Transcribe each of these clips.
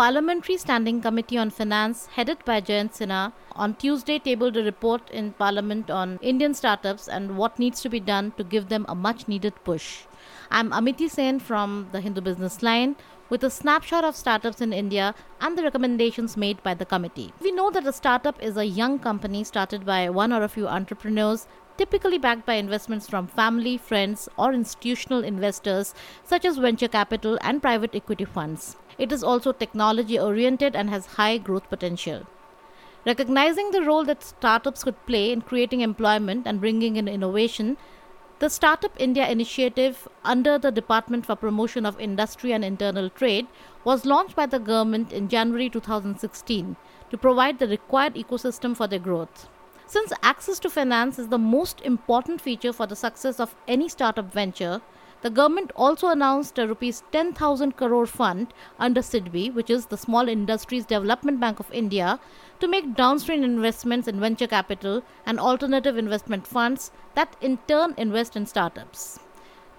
parliamentary standing committee on finance headed by Jayant Sinha on Tuesday tabled a report in parliament on Indian startups and what needs to be done to give them a much needed push. I'm Amiti Sen from the Hindu Business Line with a snapshot of startups in India and the recommendations made by the committee. We know that a startup is a young company started by one or a few entrepreneurs typically backed by investments from family, friends, or institutional investors such as venture capital and private equity funds. It is also technology oriented and has high growth potential. Recognizing the role that startups could play in creating employment and bringing in innovation, the Startup India initiative under the Department for Promotion of Industry and Internal Trade was launched by the government in January 2016 to provide the required ecosystem for their growth. Since access to finance is the most important feature for the success of any startup venture, the government also announced a rupees 10,000 crore fund under SIDBI, which is the Small Industries Development Bank of India, to make downstream investments in venture capital and alternative investment funds that in turn invest in startups.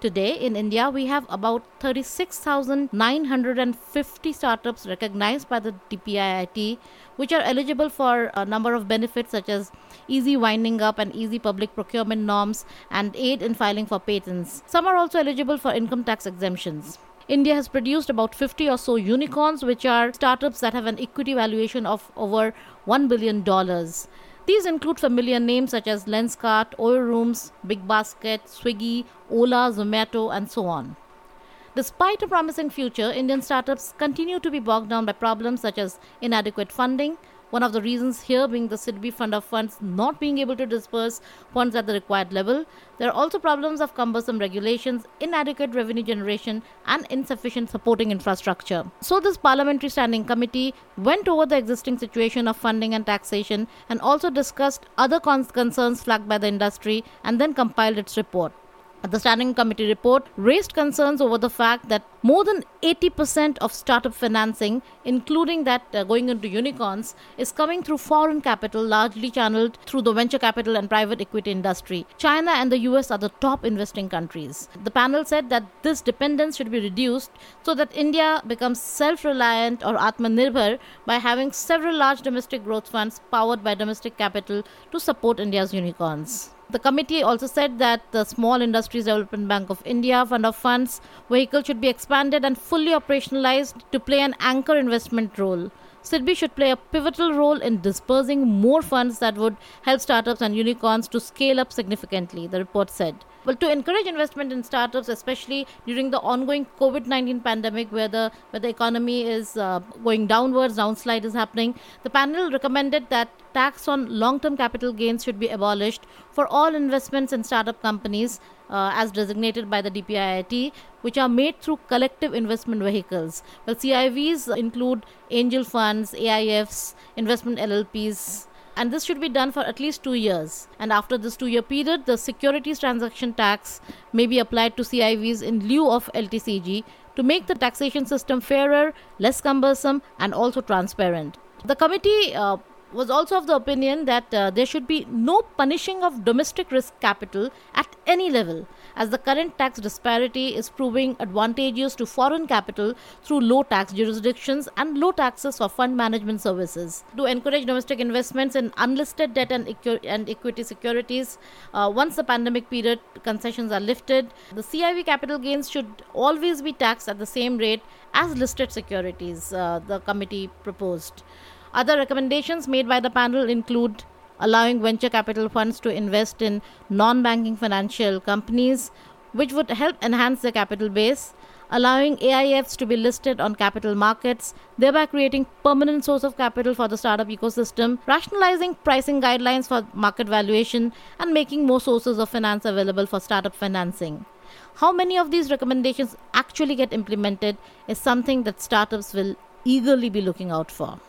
Today in India, we have about 36,950 startups recognized by the DPIIT, which are eligible for a number of benefits such as easy winding up and easy public procurement norms and aid in filing for patents. Some are also eligible for income tax exemptions. India has produced about 50 or so unicorns, which are startups that have an equity valuation of over $1 billion. These include familiar names such as Lenskart, OYO Rooms, Big Basket, Swiggy, Ola, Zomato, and so on. Despite a promising future, Indian startups continue to be bogged down by problems such as inadequate funding, one of the reasons here being the SIDBI fund of funds not being able to disperse funds at the required level. There are also problems of cumbersome regulations, inadequate revenue generation, and insufficient supporting infrastructure. So, this parliamentary standing committee went over the existing situation of funding and taxation and also discussed other concerns flagged by the industry and then compiled its report. The Standing Committee report raised concerns over the fact that more than 80% of startup financing, including that uh, going into unicorns, is coming through foreign capital, largely channeled through the venture capital and private equity industry. China and the US are the top investing countries. The panel said that this dependence should be reduced so that India becomes self reliant or Atmanirbhar by having several large domestic growth funds powered by domestic capital to support India's unicorns. The committee also said that the Small Industries Development Bank of India Fund of Funds vehicle should be expanded and fully operationalized to play an anchor investment role. SIDBI should play a pivotal role in dispersing more funds that would help startups and unicorns to scale up significantly, the report said. Well, to encourage investment in startups, especially during the ongoing COVID 19 pandemic, where the, where the economy is uh, going downwards, downslide is happening, the panel recommended that tax on long term capital gains should be abolished for all investments in startup companies uh, as designated by the DPIIT, which are made through collective investment vehicles. Well, CIVs include angel funds, AIFs, investment LLPs and this should be done for at least two years. And after this two year period, the securities transaction tax may be applied to CIVs in lieu of LTCG to make the taxation system fairer, less cumbersome, and also transparent. The committee uh, was also of the opinion that uh, there should be no punishing of domestic risk capital at any level, as the current tax disparity is proving advantageous to foreign capital through low tax jurisdictions and low taxes for fund management services. To encourage domestic investments in unlisted debt and, equ- and equity securities, uh, once the pandemic period concessions are lifted, the CIV capital gains should always be taxed at the same rate as listed securities, uh, the committee proposed. Other recommendations made by the panel include allowing venture capital funds to invest in non banking financial companies, which would help enhance their capital base, allowing AIFs to be listed on capital markets, thereby creating permanent source of capital for the startup ecosystem, rationalizing pricing guidelines for market valuation, and making more sources of finance available for startup financing. How many of these recommendations actually get implemented is something that startups will eagerly be looking out for.